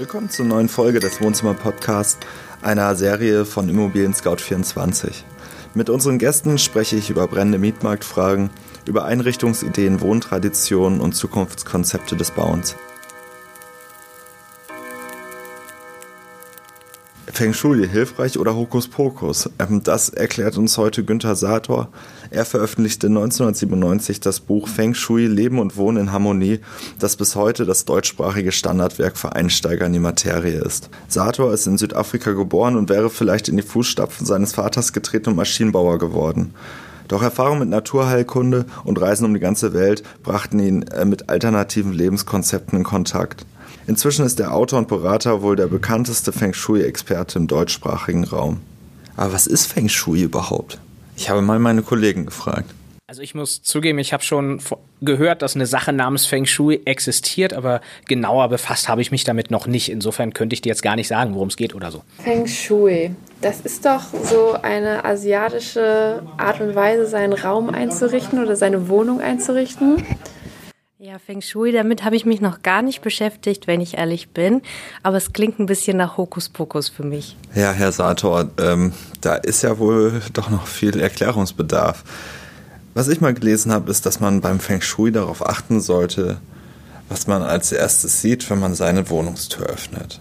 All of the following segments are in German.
Willkommen zur neuen Folge des Wohnzimmer Podcasts, einer Serie von Immobilien Scout 24. Mit unseren Gästen spreche ich über brennende Mietmarktfragen, über Einrichtungsideen, Wohntraditionen und Zukunftskonzepte des Bauens. Feng Shui hilfreich oder Hokuspokus? Ähm, das erklärt uns heute Günther Sator. Er veröffentlichte 1997 das Buch Feng Shui Leben und Wohnen in Harmonie, das bis heute das deutschsprachige Standardwerk für Einsteiger in die Materie ist. Sator ist in Südafrika geboren und wäre vielleicht in die Fußstapfen seines Vaters getreten und Maschinenbauer geworden. Doch Erfahrungen mit Naturheilkunde und Reisen um die ganze Welt brachten ihn äh, mit alternativen Lebenskonzepten in Kontakt. Inzwischen ist der Autor und Berater wohl der bekannteste Feng Shui-Experte im deutschsprachigen Raum. Aber was ist Feng Shui überhaupt? Ich habe mal meine Kollegen gefragt. Also ich muss zugeben, ich habe schon gehört, dass eine Sache namens Feng Shui existiert, aber genauer befasst habe ich mich damit noch nicht. Insofern könnte ich dir jetzt gar nicht sagen, worum es geht oder so. Feng Shui, das ist doch so eine asiatische Art und Weise, seinen Raum einzurichten oder seine Wohnung einzurichten. Ja, Feng Shui, damit habe ich mich noch gar nicht beschäftigt, wenn ich ehrlich bin. Aber es klingt ein bisschen nach Hokuspokus für mich. Ja, Herr Sator, ähm, da ist ja wohl doch noch viel Erklärungsbedarf. Was ich mal gelesen habe, ist, dass man beim Feng Shui darauf achten sollte, was man als erstes sieht, wenn man seine Wohnungstür öffnet.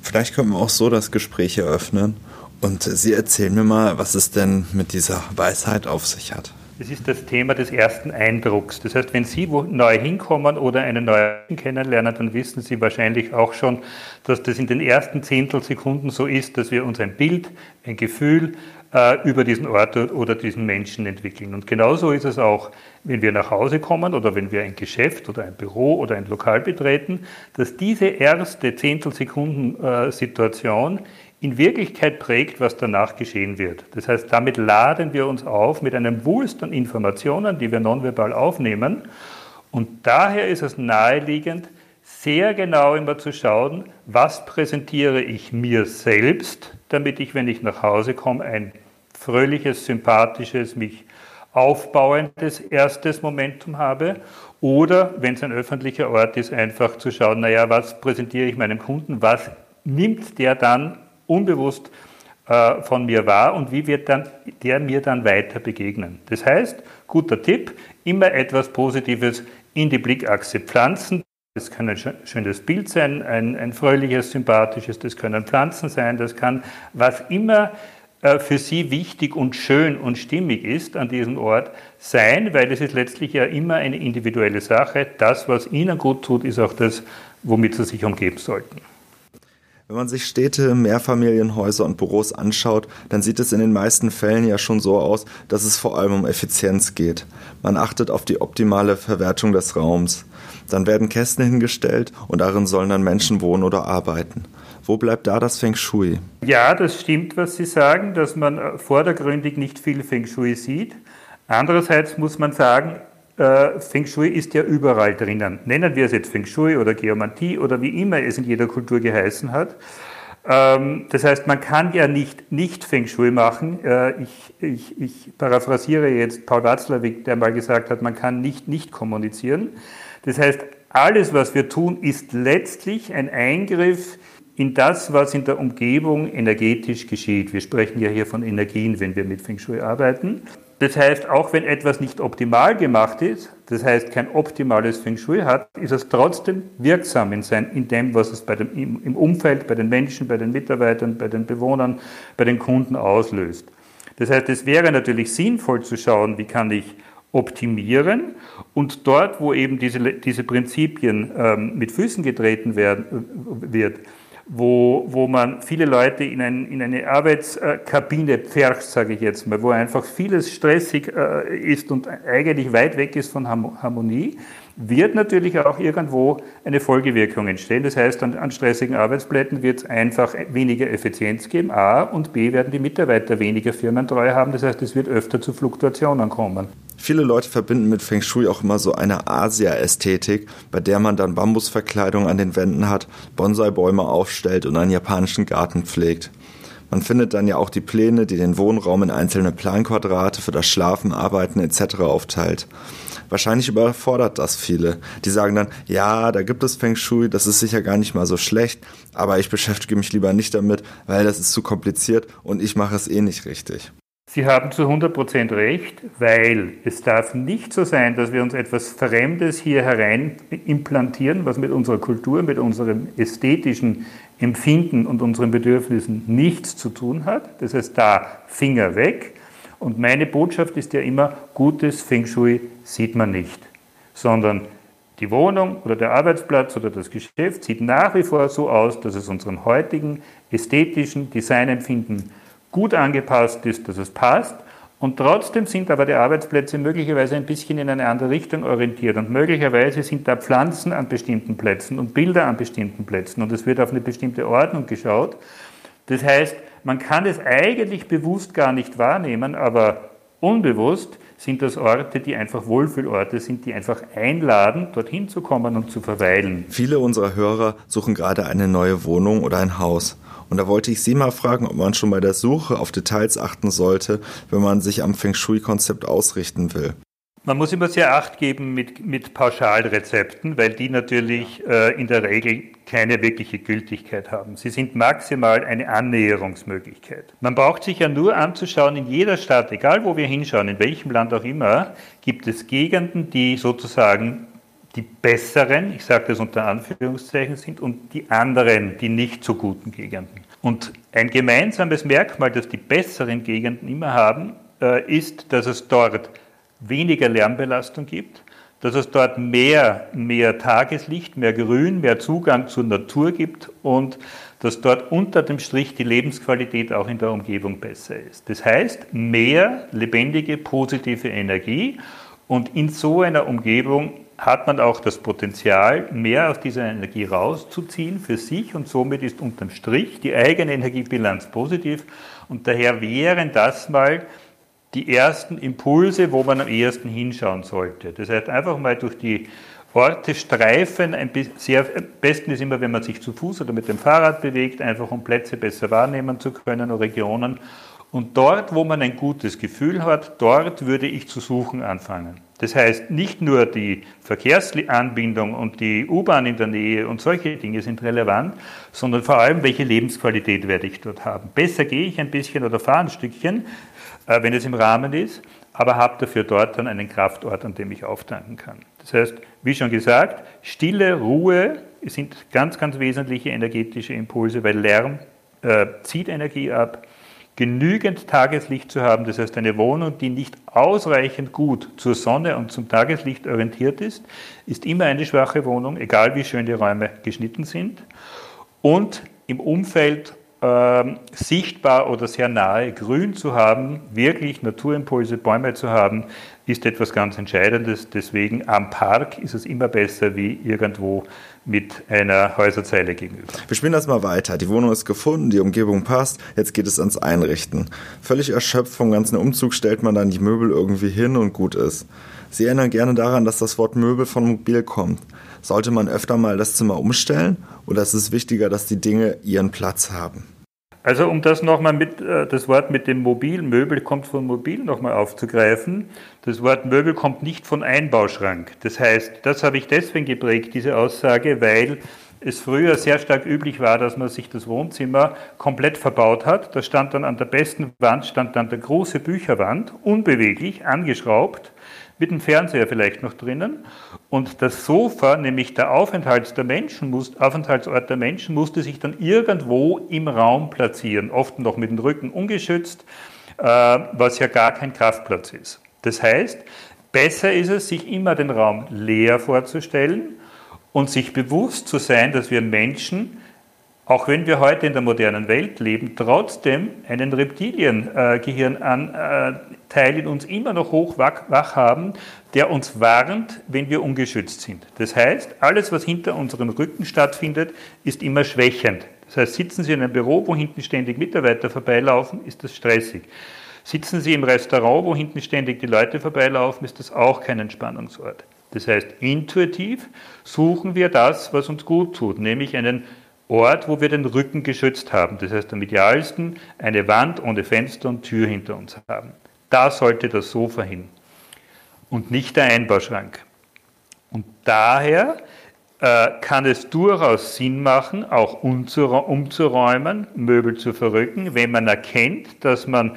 Vielleicht können wir auch so das Gespräch eröffnen und Sie erzählen mir mal, was es denn mit dieser Weisheit auf sich hat. Es ist das Thema des ersten Eindrucks. Das heißt, wenn Sie neu hinkommen oder einen neuen kennenlernen, dann wissen Sie wahrscheinlich auch schon, dass das in den ersten Zehntelsekunden so ist, dass wir uns ein Bild, ein Gefühl äh, über diesen Ort oder diesen Menschen entwickeln. Und genauso ist es auch, wenn wir nach Hause kommen oder wenn wir ein Geschäft oder ein Büro oder ein Lokal betreten, dass diese erste Zehntelsekunden-Situation äh, in Wirklichkeit prägt, was danach geschehen wird. Das heißt, damit laden wir uns auf mit einem Wulst an Informationen, die wir nonverbal aufnehmen. Und daher ist es naheliegend, sehr genau immer zu schauen, was präsentiere ich mir selbst, damit ich, wenn ich nach Hause komme, ein fröhliches, sympathisches, mich aufbauendes erstes Momentum habe. Oder, wenn es ein öffentlicher Ort ist, einfach zu schauen, naja, was präsentiere ich meinem Kunden, was nimmt der dann unbewusst äh, von mir wahr und wie wird dann, der mir dann weiter begegnen. Das heißt, guter Tipp, immer etwas Positives in die Blickachse pflanzen. Das kann ein schönes Bild sein, ein, ein fröhliches, sympathisches, das können Pflanzen sein, das kann was immer äh, für Sie wichtig und schön und stimmig ist an diesem Ort sein, weil es ist letztlich ja immer eine individuelle Sache. Das, was Ihnen gut tut, ist auch das, womit Sie sich umgeben sollten. Wenn man sich Städte, Mehrfamilienhäuser und Büros anschaut, dann sieht es in den meisten Fällen ja schon so aus, dass es vor allem um Effizienz geht. Man achtet auf die optimale Verwertung des Raums. Dann werden Kästen hingestellt und darin sollen dann Menschen wohnen oder arbeiten. Wo bleibt da das Feng Shui? Ja, das stimmt, was Sie sagen, dass man vordergründig nicht viel Feng Shui sieht. Andererseits muss man sagen, äh, Feng Shui ist ja überall drinnen. Nennen wir es jetzt Feng Shui oder Geomantie oder wie immer es in jeder Kultur geheißen hat. Ähm, das heißt, man kann ja nicht nicht Feng Shui machen. Äh, ich, ich, ich paraphrasiere jetzt Paul Watzlawick, der mal gesagt hat, man kann nicht nicht kommunizieren. Das heißt, alles, was wir tun, ist letztlich ein Eingriff in das, was in der Umgebung energetisch geschieht. Wir sprechen ja hier von Energien, wenn wir mit Feng Shui arbeiten. Das heißt, auch wenn etwas nicht optimal gemacht ist, das heißt kein optimales Feng Shui hat, ist es trotzdem wirksam in, sein, in dem, was es bei dem, im Umfeld, bei den Menschen, bei den Mitarbeitern, bei den Bewohnern, bei den Kunden auslöst. Das heißt, es wäre natürlich sinnvoll zu schauen, wie kann ich optimieren und dort, wo eben diese, diese Prinzipien ähm, mit Füßen getreten werden, äh, wird, wo, wo man viele Leute in, ein, in eine Arbeitskabine pfercht, sage ich jetzt mal, wo einfach vieles stressig äh, ist und eigentlich weit weg ist von Harmonie, wird natürlich auch irgendwo eine Folgewirkung entstehen. Das heißt, an, an stressigen Arbeitsplätzen wird es einfach weniger Effizienz geben, A, und B, werden die Mitarbeiter weniger Firmentreue haben. Das heißt, es wird öfter zu Fluktuationen kommen. Viele Leute verbinden mit Feng Shui auch immer so eine Asia-Ästhetik, bei der man dann Bambusverkleidung an den Wänden hat, Bonsai-Bäume aufstellt und einen japanischen Garten pflegt. Man findet dann ja auch die Pläne, die den Wohnraum in einzelne Planquadrate für das Schlafen, Arbeiten etc. aufteilt. Wahrscheinlich überfordert das viele. Die sagen dann, ja, da gibt es Feng Shui, das ist sicher gar nicht mal so schlecht, aber ich beschäftige mich lieber nicht damit, weil das ist zu kompliziert und ich mache es eh nicht richtig. Sie haben zu 100% recht, weil es darf nicht so sein, dass wir uns etwas Fremdes hier herein implantieren, was mit unserer Kultur, mit unserem ästhetischen Empfinden und unseren Bedürfnissen nichts zu tun hat. Das heißt, da Finger weg. Und meine Botschaft ist ja immer, gutes Feng Shui sieht man nicht, sondern die Wohnung oder der Arbeitsplatz oder das Geschäft sieht nach wie vor so aus, dass es unserem heutigen ästhetischen Designempfinden gut angepasst ist, dass es passt. Und trotzdem sind aber die Arbeitsplätze möglicherweise ein bisschen in eine andere Richtung orientiert. Und möglicherweise sind da Pflanzen an bestimmten Plätzen und Bilder an bestimmten Plätzen. Und es wird auf eine bestimmte Ordnung geschaut. Das heißt, man kann es eigentlich bewusst gar nicht wahrnehmen, aber unbewusst sind das Orte, die einfach Wohlfühlorte sind, die einfach einladen, dorthin zu kommen und zu verweilen. Viele unserer Hörer suchen gerade eine neue Wohnung oder ein Haus. Und da wollte ich Sie mal fragen, ob man schon bei der Suche auf Details achten sollte, wenn man sich am Feng Shui-Konzept ausrichten will. Man muss immer sehr Acht geben mit, mit Pauschalrezepten, weil die natürlich äh, in der Regel keine wirkliche Gültigkeit haben. Sie sind maximal eine Annäherungsmöglichkeit. Man braucht sich ja nur anzuschauen, in jeder Stadt, egal wo wir hinschauen, in welchem Land auch immer, gibt es Gegenden, die sozusagen die besseren, ich sage das unter Anführungszeichen, sind und die anderen, die nicht so guten Gegenden. Und ein gemeinsames Merkmal, das die besseren Gegenden immer haben, äh, ist, dass es dort weniger Lärmbelastung gibt, dass es dort mehr, mehr Tageslicht, mehr Grün, mehr Zugang zur Natur gibt und dass dort unter dem Strich die Lebensqualität auch in der Umgebung besser ist. Das heißt, mehr lebendige, positive Energie und in so einer Umgebung hat man auch das Potenzial, mehr aus dieser Energie rauszuziehen für sich und somit ist unterm Strich die eigene Energiebilanz positiv und daher wären das mal die ersten Impulse, wo man am ehesten hinschauen sollte. Das heißt, einfach mal durch die Orte streifen. Ein sehr, am besten ist immer, wenn man sich zu Fuß oder mit dem Fahrrad bewegt, einfach um Plätze besser wahrnehmen zu können oder Regionen. Und dort, wo man ein gutes Gefühl hat, dort würde ich zu suchen anfangen. Das heißt, nicht nur die Verkehrsanbindung und die U-Bahn in der Nähe und solche Dinge sind relevant, sondern vor allem, welche Lebensqualität werde ich dort haben. Besser gehe ich ein bisschen oder fahre ein Stückchen, äh, wenn es im Rahmen ist, aber habe dafür dort dann einen Kraftort, an dem ich auftanken kann. Das heißt, wie schon gesagt, Stille, Ruhe sind ganz, ganz wesentliche energetische Impulse, weil Lärm äh, zieht Energie ab. Genügend Tageslicht zu haben, das heißt eine Wohnung, die nicht ausreichend gut zur Sonne und zum Tageslicht orientiert ist, ist immer eine schwache Wohnung, egal wie schön die Räume geschnitten sind. Und im Umfeld ähm, sichtbar oder sehr nahe Grün zu haben, wirklich Naturimpulse, Bäume zu haben, ist etwas ganz Entscheidendes. Deswegen am Park ist es immer besser wie irgendwo mit einer Häuserzeile gegenüber. Wir spielen das mal weiter. Die Wohnung ist gefunden, die Umgebung passt, jetzt geht es ans Einrichten. Völlig erschöpft vom ganzen Umzug stellt man dann die Möbel irgendwie hin und gut ist. Sie erinnern gerne daran, dass das Wort Möbel von mobil kommt. Sollte man öfter mal das Zimmer umstellen oder ist es wichtiger, dass die Dinge ihren Platz haben? Also um das nochmal mit, äh, das Wort mit dem Mobil, Möbel kommt von Mobil nochmal aufzugreifen. Das Wort Möbel kommt nicht von Einbauschrank. Das heißt, das habe ich deswegen geprägt, diese Aussage, weil es früher sehr stark üblich war, dass man sich das Wohnzimmer komplett verbaut hat. Da stand dann an der besten Wand, stand dann der große Bücherwand, unbeweglich, angeschraubt mit dem Fernseher vielleicht noch drinnen. Und das Sofa, nämlich der, Aufenthalts der Menschen, muss, Aufenthaltsort der Menschen, musste sich dann irgendwo im Raum platzieren, oft noch mit dem Rücken ungeschützt, äh, was ja gar kein Kraftplatz ist. Das heißt, besser ist es, sich immer den Raum leer vorzustellen und sich bewusst zu sein, dass wir Menschen auch wenn wir heute in der modernen Welt leben, trotzdem einen Reptiliengehirnanteil in uns immer noch hoch wach haben, der uns warnt, wenn wir ungeschützt sind. Das heißt, alles, was hinter unserem Rücken stattfindet, ist immer schwächend. Das heißt, sitzen Sie in einem Büro, wo hinten ständig Mitarbeiter vorbeilaufen, ist das stressig. Sitzen Sie im Restaurant, wo hinten ständig die Leute vorbeilaufen, ist das auch kein Entspannungsort. Das heißt, intuitiv suchen wir das, was uns gut tut, nämlich einen Ort, wo wir den Rücken geschützt haben. Das heißt, am idealsten eine Wand ohne Fenster und Tür hinter uns haben. Da sollte das Sofa hin und nicht der Einbauschrank. Und daher äh, kann es durchaus Sinn machen, auch umzuräumen, Möbel zu verrücken, wenn man erkennt, dass man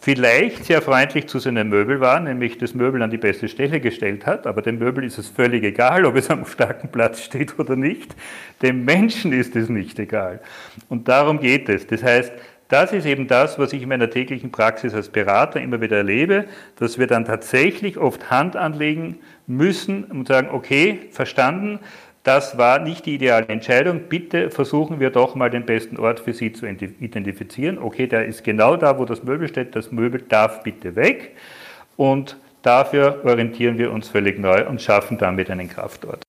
vielleicht sehr freundlich zu seinem Möbel war, nämlich das Möbel an die beste Stelle gestellt hat, aber dem Möbel ist es völlig egal, ob es am starken Platz steht oder nicht. Dem Menschen ist es nicht egal. Und darum geht es. Das heißt, das ist eben das, was ich in meiner täglichen Praxis als Berater immer wieder erlebe, dass wir dann tatsächlich oft Hand anlegen müssen und sagen, okay, verstanden, das war nicht die ideale Entscheidung. Bitte versuchen wir doch mal den besten Ort für Sie zu identifizieren. Okay, der ist genau da, wo das Möbel steht. Das Möbel darf bitte weg. Und dafür orientieren wir uns völlig neu und schaffen damit einen Kraftort.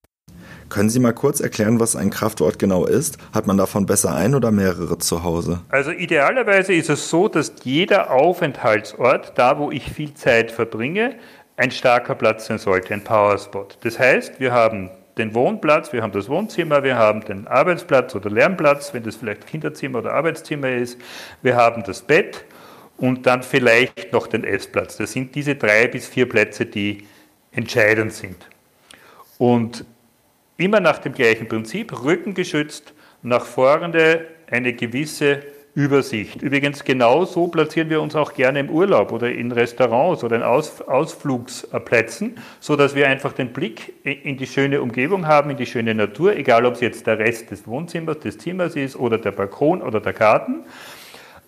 Können Sie mal kurz erklären, was ein Kraftort genau ist? Hat man davon besser ein oder mehrere zu Hause? Also idealerweise ist es so, dass jeder Aufenthaltsort, da wo ich viel Zeit verbringe, ein starker Platz sein sollte, ein Powerspot. Das heißt, wir haben den Wohnplatz, wir haben das Wohnzimmer, wir haben den Arbeitsplatz oder Lernplatz, wenn das vielleicht Kinderzimmer oder Arbeitszimmer ist, wir haben das Bett und dann vielleicht noch den Essplatz. Das sind diese drei bis vier Plätze, die entscheidend sind. Und immer nach dem gleichen Prinzip, rückengeschützt, nach vorne eine gewisse Übersicht. Übrigens, genau so platzieren wir uns auch gerne im Urlaub oder in Restaurants oder in Aus Ausflugsplätzen, so dass wir einfach den Blick in die schöne Umgebung haben, in die schöne Natur, egal ob es jetzt der Rest des Wohnzimmers, des Zimmers ist oder der Balkon oder der Garten.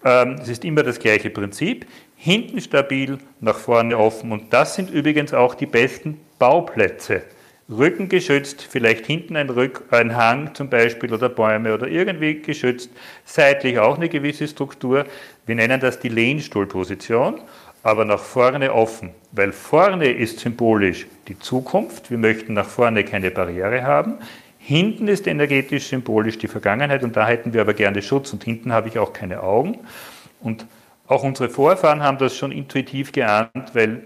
Ähm, es ist immer das gleiche Prinzip. Hinten stabil, nach vorne offen. Und das sind übrigens auch die besten Bauplätze Rücken geschützt, vielleicht hinten ein, Rück, ein Hang zum Beispiel oder Bäume oder irgendwie geschützt, seitlich auch eine gewisse Struktur. Wir nennen das die Lehnstuhlposition, aber nach vorne offen, weil vorne ist symbolisch die Zukunft. Wir möchten nach vorne keine Barriere haben. Hinten ist energetisch symbolisch die Vergangenheit und da hätten wir aber gerne Schutz und hinten habe ich auch keine Augen. Und auch unsere Vorfahren haben das schon intuitiv geahnt, weil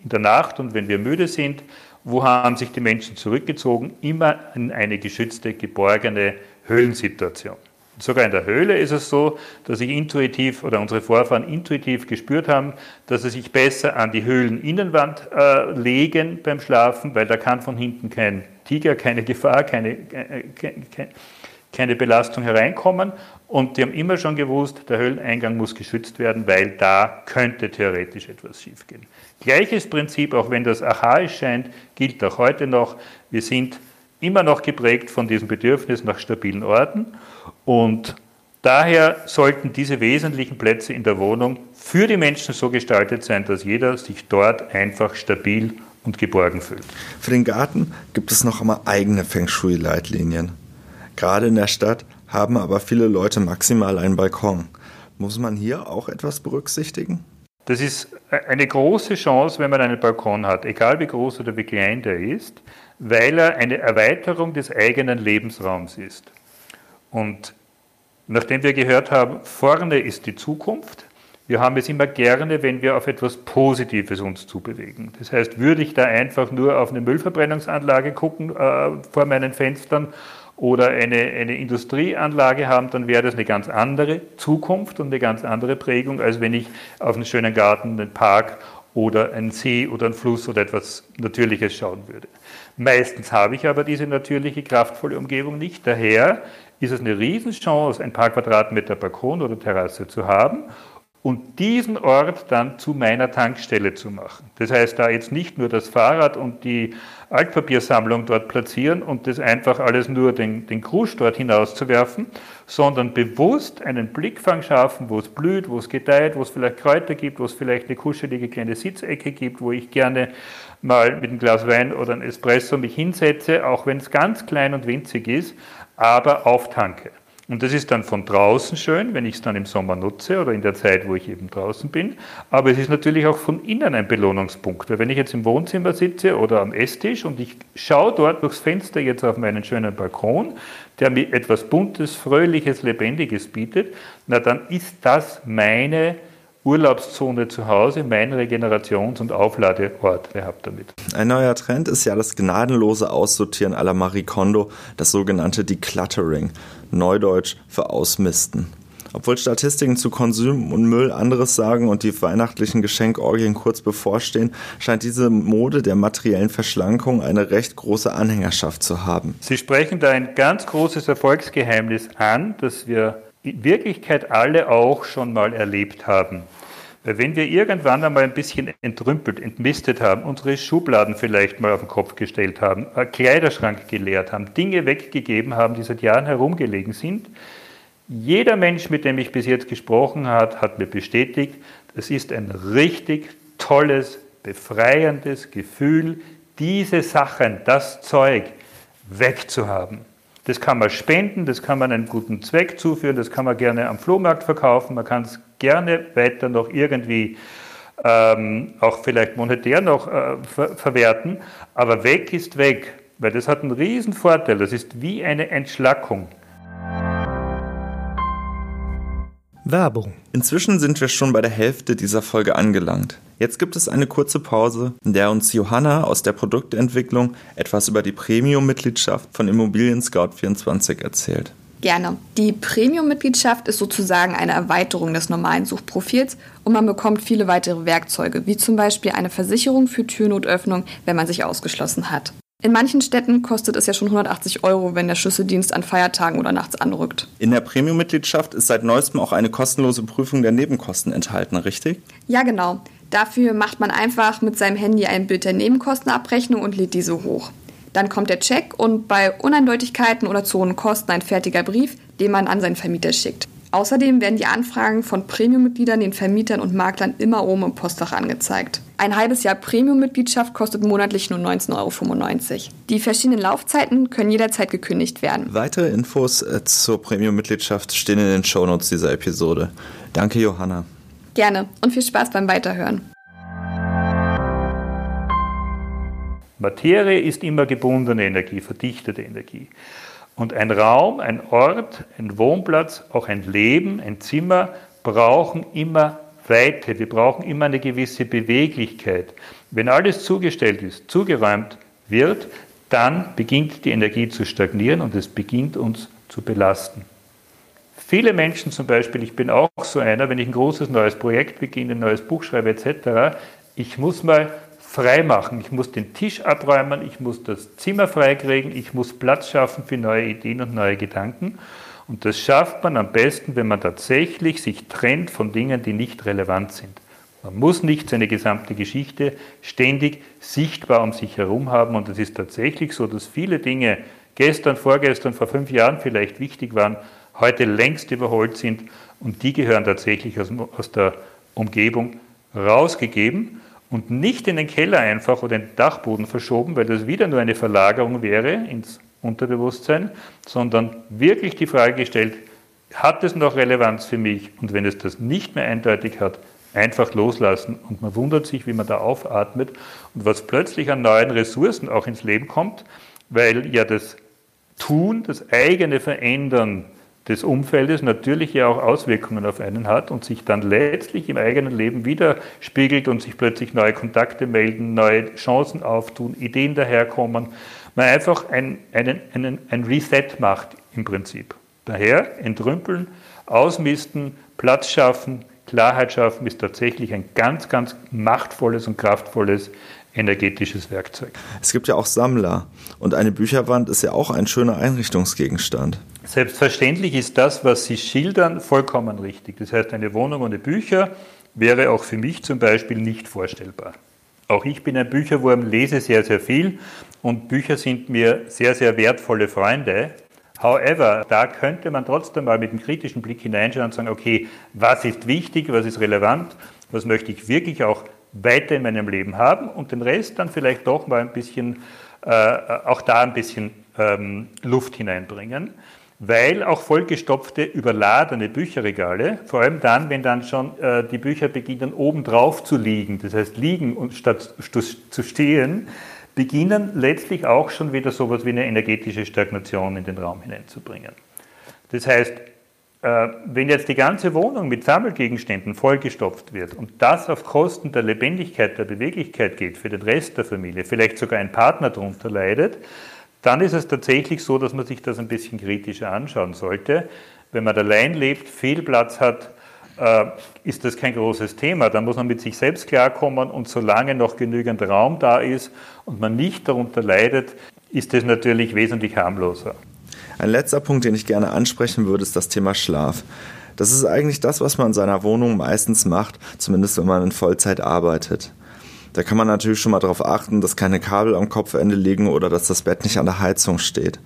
in der Nacht und wenn wir müde sind, wo haben sich die Menschen zurückgezogen? Immer in eine geschützte, geborgene Höhlensituation. Sogar in der Höhle ist es so, dass ich intuitiv oder unsere Vorfahren intuitiv gespürt haben, dass sie sich besser an die Höhleninnenwand äh, legen beim Schlafen, weil da kann von hinten kein Tiger, keine Gefahr, keine, äh, keine, keine Belastung hereinkommen. Und die haben immer schon gewusst, der Höhleneingang muss geschützt werden, weil da könnte theoretisch etwas schiefgehen. Gleiches Prinzip, auch wenn das archaisch scheint, gilt auch heute noch. Wir sind immer noch geprägt von diesem Bedürfnis nach stabilen Orten und daher sollten diese wesentlichen Plätze in der Wohnung für die Menschen so gestaltet sein, dass jeder sich dort einfach stabil und geborgen fühlt. Für den Garten gibt es noch immer eigene Feng Shui-Leitlinien. Gerade in der Stadt haben aber viele Leute maximal einen Balkon. Muss man hier auch etwas berücksichtigen? Das ist eine große Chance, wenn man einen Balkon hat, egal wie groß oder wie klein der ist, weil er eine Erweiterung des eigenen Lebensraums ist. Und nachdem wir gehört haben, vorne ist die Zukunft, wir haben es immer gerne, wenn wir auf etwas Positives uns zubewegen. Das heißt, würde ich da einfach nur auf eine Müllverbrennungsanlage gucken äh, vor meinen Fenstern oder eine, eine Industrieanlage haben, dann wäre das eine ganz andere Zukunft und eine ganz andere Prägung, als wenn ich auf einen schönen Garten, einen Park oder einen See oder einen Fluss oder etwas Natürliches schauen würde. Meistens habe ich aber diese natürliche, kraftvolle Umgebung nicht. Daher ist es eine Riesenchance, ein paar Quadratmeter Balkon oder Terrasse zu haben und diesen Ort dann zu meiner Tankstelle zu machen. Das heißt, da jetzt nicht nur das Fahrrad und die Altpapiersammlung dort platzieren und das einfach alles nur den, den Krusch dort hinauszuwerfen, sondern bewusst einen Blickfang schaffen, wo es blüht, wo es gedeiht, wo es vielleicht Kräuter gibt, wo es vielleicht eine kuschelige kleine Sitzecke gibt, wo ich gerne mal mit einem Glas Wein oder einem Espresso mich hinsetze, auch wenn es ganz klein und winzig ist, aber auftanke. Und das ist dann von draußen schön, wenn ich es dann im Sommer nutze oder in der Zeit, wo ich eben draußen bin. Aber es ist natürlich auch von innen ein Belohnungspunkt. Weil wenn ich jetzt im Wohnzimmer sitze oder am Esstisch und ich schaue dort durchs Fenster jetzt auf meinen schönen Balkon, der mir etwas Buntes, Fröhliches, Lebendiges bietet, na dann ist das meine Urlaubszone zu Hause, mein Regenerations- und Aufladeort gehabt damit. Ein neuer Trend ist ja das gnadenlose Aussortieren aller Marie Kondo, das sogenannte Decluttering, Neudeutsch für Ausmisten. Obwohl Statistiken zu Konsum und Müll anderes sagen und die weihnachtlichen Geschenkorgien kurz bevorstehen, scheint diese Mode der materiellen Verschlankung eine recht große Anhängerschaft zu haben. Sie sprechen da ein ganz großes Erfolgsgeheimnis an, das wir in Wirklichkeit alle auch schon mal erlebt haben. Weil wenn wir irgendwann einmal ein bisschen entrümpelt, entmistet haben, unsere Schubladen vielleicht mal auf den Kopf gestellt haben, einen Kleiderschrank geleert haben, Dinge weggegeben haben, die seit Jahren herumgelegen sind, jeder Mensch, mit dem ich bis jetzt gesprochen habe, hat mir bestätigt, es ist ein richtig tolles, befreiendes Gefühl, diese Sachen, das Zeug wegzuhaben. Das kann man spenden, das kann man einem guten Zweck zuführen, das kann man gerne am Flohmarkt verkaufen, man kann es gerne weiter noch irgendwie ähm, auch vielleicht monetär noch äh, ver verwerten, aber weg ist weg, weil das hat einen riesen Vorteil, das ist wie eine Entschlackung. Werbung. Inzwischen sind wir schon bei der Hälfte dieser Folge angelangt. Jetzt gibt es eine kurze Pause, in der uns Johanna aus der Produktentwicklung etwas über die Premium-Mitgliedschaft von Immobilien Scout 24 erzählt. Gerne. Die Premium-Mitgliedschaft ist sozusagen eine Erweiterung des normalen Suchprofils und man bekommt viele weitere Werkzeuge, wie zum Beispiel eine Versicherung für Türnotöffnung, wenn man sich ausgeschlossen hat. In manchen Städten kostet es ja schon 180 Euro, wenn der Schlüsseldienst an Feiertagen oder nachts anrückt. In der Premium-Mitgliedschaft ist seit neuestem auch eine kostenlose Prüfung der Nebenkosten enthalten, richtig? Ja, genau. Dafür macht man einfach mit seinem Handy ein Bild der Nebenkostenabrechnung und lädt diese hoch. Dann kommt der Check und bei Uneindeutigkeiten oder zu hohen Kosten ein fertiger Brief, den man an seinen Vermieter schickt. Außerdem werden die Anfragen von Premium-Mitgliedern den Vermietern und Maklern immer oben im Postfach angezeigt. Ein halbes Jahr Premium-Mitgliedschaft kostet monatlich nur 19,95 Euro. Die verschiedenen Laufzeiten können jederzeit gekündigt werden. Weitere Infos äh, zur Premium-Mitgliedschaft stehen in den Shownotes dieser Episode. Danke, Johanna. Gerne und viel Spaß beim Weiterhören. Materie ist immer gebundene Energie, verdichtete Energie. Und ein Raum, ein Ort, ein Wohnplatz, auch ein Leben, ein Zimmer brauchen immer Weite, wir brauchen immer eine gewisse Beweglichkeit. Wenn alles zugestellt ist, zugeräumt wird, dann beginnt die Energie zu stagnieren und es beginnt uns zu belasten. Viele Menschen zum Beispiel, ich bin auch so einer, wenn ich ein großes neues Projekt beginne, ein neues Buch schreibe etc., ich muss mal frei machen. Ich muss den Tisch abräumen, ich muss das Zimmer freikriegen, ich muss Platz schaffen für neue Ideen und neue Gedanken. Und das schafft man am besten, wenn man tatsächlich sich trennt von Dingen, die nicht relevant sind. Man muss nicht seine gesamte Geschichte ständig sichtbar um sich herum haben. Und es ist tatsächlich so, dass viele Dinge gestern, vorgestern, vor fünf Jahren vielleicht wichtig waren, heute längst überholt sind. Und die gehören tatsächlich aus, aus der Umgebung rausgegeben und nicht in den Keller einfach oder in den Dachboden verschoben, weil das wieder nur eine Verlagerung wäre ins Unterbewusstsein, sondern wirklich die Frage gestellt, hat es noch Relevanz für mich? Und wenn es das nicht mehr eindeutig hat, einfach loslassen. Und man wundert sich, wie man da aufatmet und was plötzlich an neuen Ressourcen auch ins Leben kommt, weil ja das Tun, das eigene Verändern des Umfeldes natürlich ja auch Auswirkungen auf einen hat und sich dann letztlich im eigenen Leben widerspiegelt und sich plötzlich neue Kontakte melden, neue Chancen auftun, Ideen daherkommen. Man einfach ein, einen, einen, ein Reset macht im Prinzip. Daher entrümpeln, ausmisten, Platz schaffen, Klarheit schaffen ist tatsächlich ein ganz, ganz machtvolles und kraftvolles energetisches Werkzeug. Es gibt ja auch Sammler und eine Bücherwand ist ja auch ein schöner Einrichtungsgegenstand. Selbstverständlich ist das, was Sie schildern, vollkommen richtig. Das heißt, eine Wohnung ohne Bücher wäre auch für mich zum Beispiel nicht vorstellbar. Auch ich bin ein Bücherwurm, lese sehr, sehr viel und Bücher sind mir sehr, sehr wertvolle Freunde. However, da könnte man trotzdem mal mit einem kritischen Blick hineinschauen und sagen, okay, was ist wichtig, was ist relevant, was möchte ich wirklich auch weiter in meinem Leben haben und den Rest dann vielleicht doch mal ein bisschen, äh, auch da ein bisschen ähm, Luft hineinbringen weil auch vollgestopfte, überladene Bücherregale, vor allem dann, wenn dann schon äh, die Bücher beginnen oben drauf zu liegen, das heißt liegen und statt zu stehen, beginnen letztlich auch schon wieder so etwas wie eine energetische Stagnation in den Raum hineinzubringen. Das heißt, Äh, wenn jetzt die ganze Wohnung mit Sammelgegenständen vollgestopft wird und das auf Kosten der Lebendigkeit, der Beweglichkeit geht für den Rest der Familie, vielleicht sogar ein Partner darunter leidet, dann ist es tatsächlich so, dass man sich das ein bisschen kritischer anschauen sollte. Wenn man allein lebt, viel Platz hat, ist das kein großes Thema. Da muss man mit sich selbst klarkommen und solange noch genügend Raum da ist und man nicht darunter leidet, ist es natürlich wesentlich harmloser. Ein letzter Punkt, den ich gerne ansprechen würde, ist das Thema Schlaf. Das ist eigentlich das, was man in seiner Wohnung meistens macht, zumindest wenn man in Vollzeit arbeitet. Da kann man natürlich schon mal darauf achten, dass keine Kabel am Kopfende liegen oder dass das Bett nicht an der Heizung steht.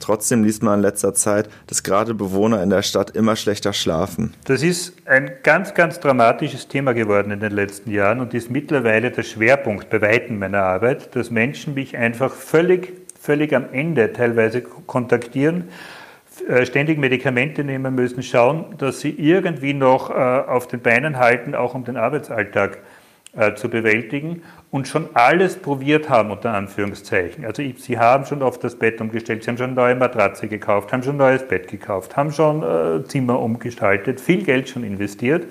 Trotzdem liest man in letzter Zeit, dass gerade Bewohner in der Stadt immer schlechter schlafen. Das ist ein ganz, ganz dramatisches Thema geworden in den letzten Jahren und ist mittlerweile der Schwerpunkt bei Weitem meiner Arbeit, dass Menschen mich einfach völlig völlig am Ende teilweise kontaktieren, äh, ständig Medikamente nehmen müssen, schauen, dass sie irgendwie noch äh, auf den Beinen halten, auch um den Arbeitsalltag äh, zu bewältigen und schon alles probiert haben, unter Anführungszeichen. Also sie haben schon auf das Bett umgestellt, sie haben schon neue Matratze gekauft, haben schon ein neues Bett gekauft, haben schon Zimmer umgestaltet, viel Geld schon investiert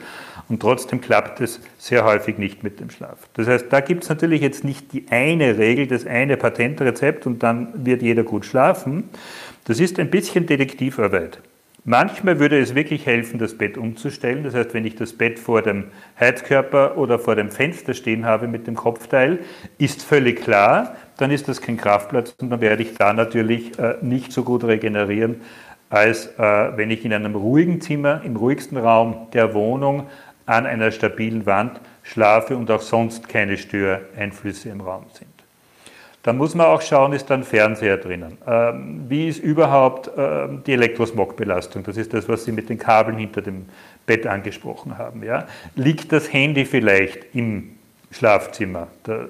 und trotzdem klappt es sehr häufig nicht mit dem Schlaf. Das heißt, da gibt es natürlich jetzt nicht die eine Regel, das eine Patentrezept und dann wird jeder gut schlafen. Das ist ein bisschen Detektivarbeit. Manchmal würde es wirklich helfen, das Bett umzustellen. Das heißt, wenn ich das Bett vor dem Heizkörper oder vor dem Fenster stehen habe mit dem Kopfteil, ist völlig klar, dann ist das kein Kraftplatz und dann werde ich da natürlich äh, nicht so gut regenerieren, als äh, wenn ich in einem ruhigen Zimmer, im ruhigsten Raum der Wohnung an einer stabilen Wand schlafe und auch sonst keine Störeinflüsse im Raum sind. Dann muss man auch schauen, ist da ein Fernseher drinnen? Ähm, wie ist überhaupt ähm, die Elektrosmogbelastung? Das ist das, was Sie mit den Kabeln hinter dem Bett angesprochen haben. Ja? Liegt das Handy vielleicht im Schlafzimmer. Das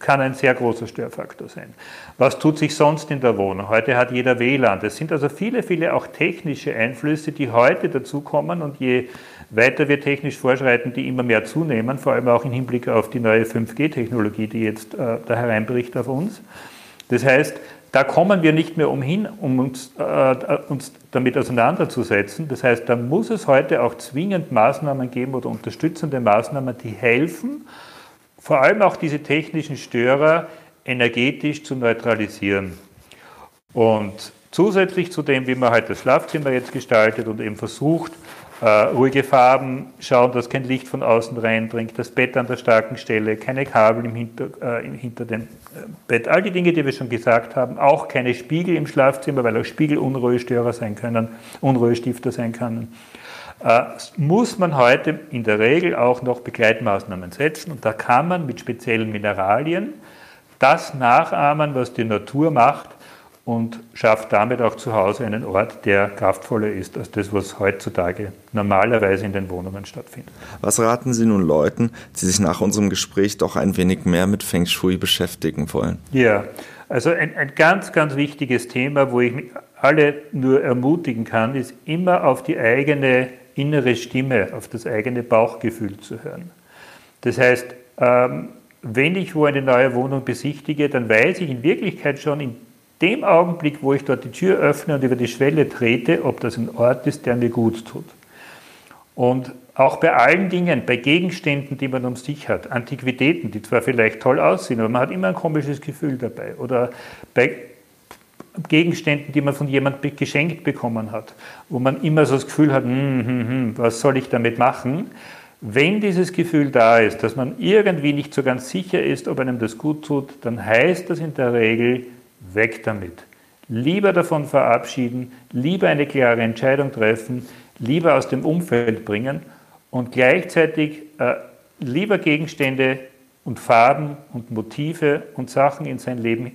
kann ein sehr großer Störfaktor sein. Was tut sich sonst in der Wohnung? Heute hat jeder WLAN. Das sind also viele, viele auch technische Einflüsse, die heute dazukommen und je weiter wir technisch vorschreiten, die immer mehr zunehmen, vor allem auch im Hinblick auf die neue 5G-Technologie, die jetzt äh, da hereinbricht auf uns. Das heißt, da kommen wir nicht mehr umhin, um uns, äh, uns damit auseinanderzusetzen. Das heißt, da muss es heute auch zwingend Maßnahmen geben oder unterstützende Maßnahmen, die helfen, vor allem auch diese technischen Störer energetisch zu neutralisieren. Und zusätzlich zu dem, wie man halt das Schlafzimmer jetzt gestaltet und eben versucht, äh, ruhige Farben, schauen, dass kein Licht von außen reindringt, das Bett an der starken Stelle, keine Kabel im hinter, äh, hinter dem äh, Bett, all die Dinge, die wir schon gesagt haben, auch keine Spiegel im Schlafzimmer, weil auch Spiegel Unruhestörer sein können, Unruhestifter sein können, muss man heute in der Regel auch noch Begleitmaßnahmen setzen und da kann man mit speziellen Mineralien das nachahmen, was die Natur macht, und schafft damit auch zu Hause einen Ort, der kraftvoller ist als das, was heutzutage normalerweise in den Wohnungen stattfindet. Was raten Sie nun Leuten, die sich nach unserem Gespräch doch ein wenig mehr mit Feng Shui beschäftigen wollen? Ja, also ein, ein ganz, ganz wichtiges Thema, wo ich alle nur ermutigen kann, ist immer auf die eigene innere Stimme, auf das eigene Bauchgefühl zu hören. Das heißt, ähm, wenn ich wo eine neue Wohnung besichtige, dann weiß ich in Wirklichkeit schon in dem Augenblick, wo ich dort die Tür öffne und über die Schwelle trete, ob das ein Ort ist, der mir gut tut. Und auch bei allen Dingen, bei Gegenständen, die man um sich hat, Antiquitäten, die zwar vielleicht toll aussehen, aber man hat immer ein komisches Gefühl dabei. Oder bei Gegenständen, die man von jemandem geschenkt bekommen hat, wo man immer so das Gefühl hat, hm, hm, hm, was soll ich damit machen? Wenn dieses Gefühl da ist, dass man irgendwie nicht so ganz sicher ist, ob einem das gut tut, dann heißt das in der Regel, weg damit. Lieber davon verabschieden, lieber eine klare Entscheidung treffen, lieber aus dem Umfeld bringen und gleichzeitig äh, lieber Gegenstände und Farben und Motive und Sachen in sein Leben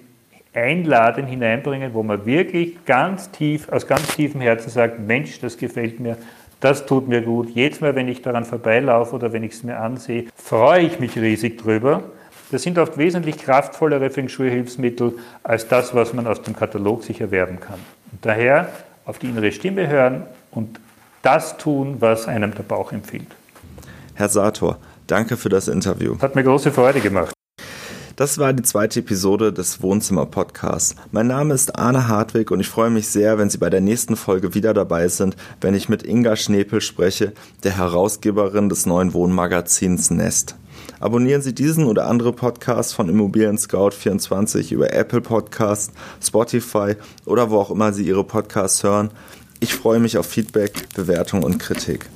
einladen, hineinbringen, wo man wirklich ganz tief, aus ganz tiefem Herzen sagt, Mensch, das gefällt mir, das tut mir gut. Jedes Mal, wenn ich daran vorbeilaufe oder wenn ich es mir ansehe, freue ich mich riesig drüber das sind oft wesentlich kraftvollere Feng Shui-Hilfsmittel als das, was man aus dem Katalog sich erwerben kann. Und daher auf die innere Stimme hören und das tun, was einem der Bauch empfiehlt. Herr Sator, danke für das Interview. Hat mir große Freude gemacht. Das war die zweite Episode des Wohnzimmer Podcasts. Mein Name ist Arne Hartwig und ich freue mich sehr, wenn Sie bei der nächsten Folge wieder dabei sind, wenn ich mit Inga Schnepel spreche, der Herausgeberin des neuen Wohnmagazins Nest. Abonnieren Sie diesen oder andere Podcasts von Immobilien Scout 24 über Apple Podcasts, Spotify oder wo auch immer Sie Ihre Podcasts hören. Ich freue mich auf Feedback, Bewertung und Kritik.